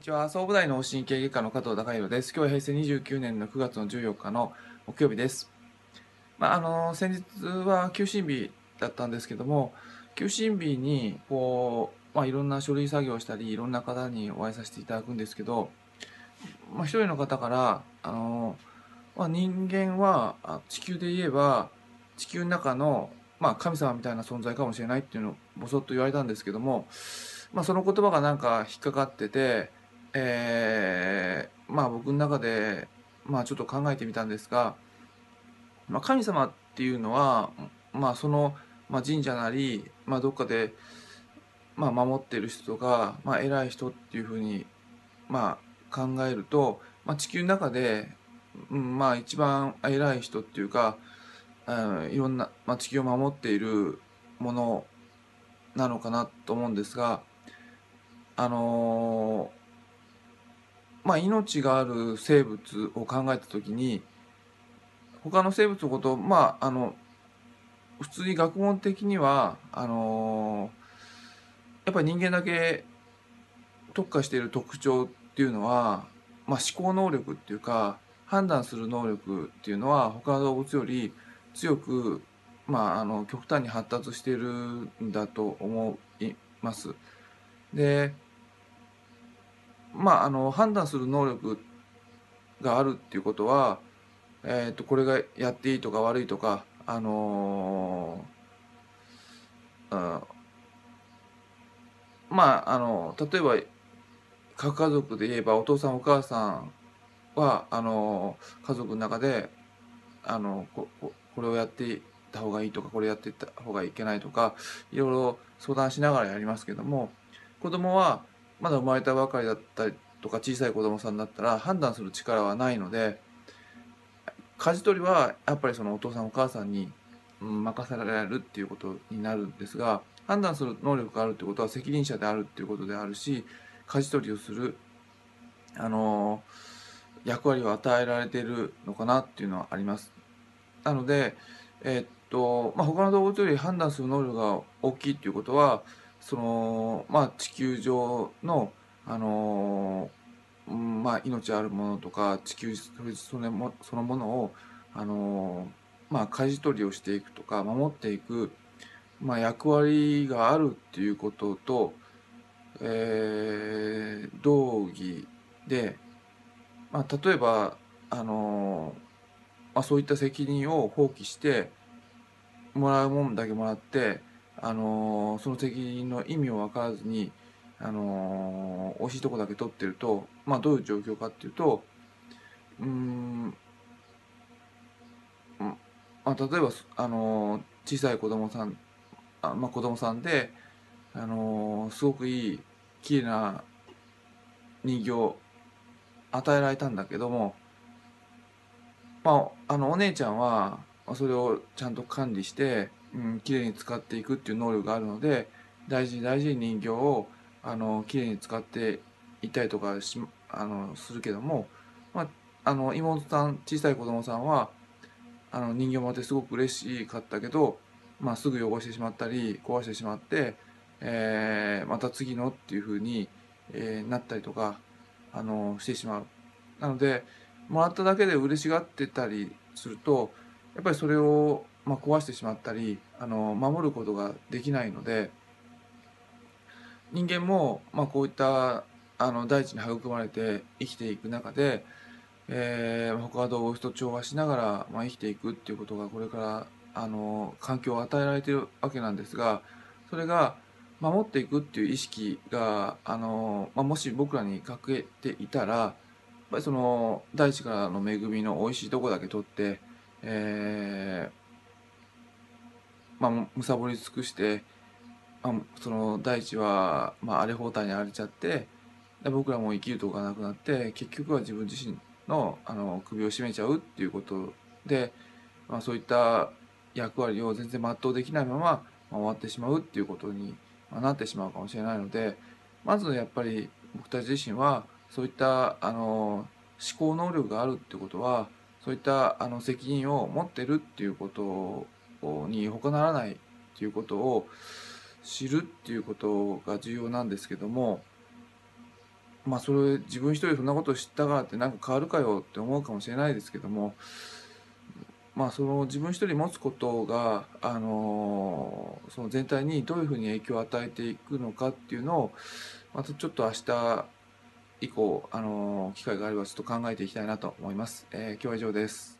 にちは。総武大脳神経外科の加藤孝弘です。今日は平成29年の9月の14日の木曜日です。まあ、あの、先日は休診日だったんですけども、休診日に、こう、まあ、いろんな書類作業をしたり、いろんな方にお会いさせていただくんですけど、まあ、一人の方から、あの、まあ、人間は地球で言えば、地球の中の、まあ、神様みたいな存在かもしれないっていうのをぼそっと言われたんですけども、まあ、その言葉がなんか引っかかってて、えー、まあ僕の中で、まあちょっと考えてみたんですが、まあ、神様っていうのは、まあその、まあ、神社なり、まあどっかで、まあ守ってる人とか、まあ偉い人っていうふうに、まあ考えると、まあ地球の中で、うん、まあ一番偉い人っていうか、うん、いろんな、まあ、地球を守っているものなのかなと思うんですが、あのー、まあ命がある生物を考えた時に他の生物のことをまああの普通に学問的にはあの、やっぱり人間だけ特化している特徴っていうのは、まあ、思考能力っていうか判断する能力っていうのは他の動物より強く、まあ、あの極端に発達しているんだと思います。でまあ、あの判断する能力があるっていうことは、えー、とこれがやっていいとか悪いとか、あのー、まああの例えば核家族で言えばお父さんお母さんはあの家族の中であのこここれをやっていた方がいいとかこれやっていった方がいけないとかいろいろ相談しながらやりますけども子供はまだ生まれたばかりだったりとか小さい子供さんだったら判断する力はないので舵取りはやっぱりそのお父さんお母さんに任せられるっていうことになるんですが判断する能力があるってことは責任者であるっていうことであるし舵取りをするあの役割を与えられているのかなっていうのはあります。なので、えー、っとまあ、他の動物より判断する能力が大きいっていうことはそのまあ地球上のあのまあ命あるものとか地球そのものものをあのまあ舵取りをしていくとか守っていく、まあ、役割があるっていうことと、えー、道義で、まあ、例えばあの、まあ、そういった責任を放棄してもらうもんだけもらってあのその責任の意味を分からずに、あの惜しいとこだけ取ってると、まあ、どういう状況かっていうとうんまあ、例えば、あの小さい子供さんあ、まあ、子供さんで、あのすごくいい綺麗な人形与えられたんだけども、まあ、あのお姉ちゃんはそれをちゃんと管理してうん、綺麗に使っていくっていう能力があるので大事に大事に人形をあの綺麗に使っていたりとかしあのするけども、まあ、あの妹さん小さい子供さんはあの人形もってすごく嬉しかったけど、まあ、すぐ汚してしまったり壊してしまって、えー、また次のっていうふうに、えー、なったりとかあのしてしまう。なのでもらっただけで嬉しがってたりするとやっぱりそれをまあ、壊してしまったりあの守ることができないので人間も、まあ、こういったあの大地に育まれて生きていく中で、えー、他の動物と調和しながら、まあ、生きていくっていうことがこれからあの環境を与えられてるわけなんですがそれが守っていくっていう意識があの、まあ、もし僕らに欠けていたらやっぱりその大地からの恵みの美味しいとこだけ取って、えーまあ、むさぼり尽くして、まあ、その大地は、まあ、荒れ放題に荒れちゃってで僕らも生きるとこがなくなって結局は自分自身のあの首を絞めちゃうっていうことで、まあ、そういった役割を全然全うできないまま、まあ、終わってしまうっていうことに、まあ、なってしまうかもしれないのでまずやっぱり僕たち自身はそういったあの思考能力があるっていうことはそういったあの責任を持ってるっていうことに他ならないっていうことを知るっていうことが重要なんですけどもまあそれ自分一人そんなこと知ったからってなんか変わるかよって思うかもしれないですけどもまあその自分一人持つことがあのその全体にどういうふうに影響を与えていくのかっていうのをまたちょっと明日以降あの機会があればちょっと考えていきたいなと思います。えー、今日は以上です。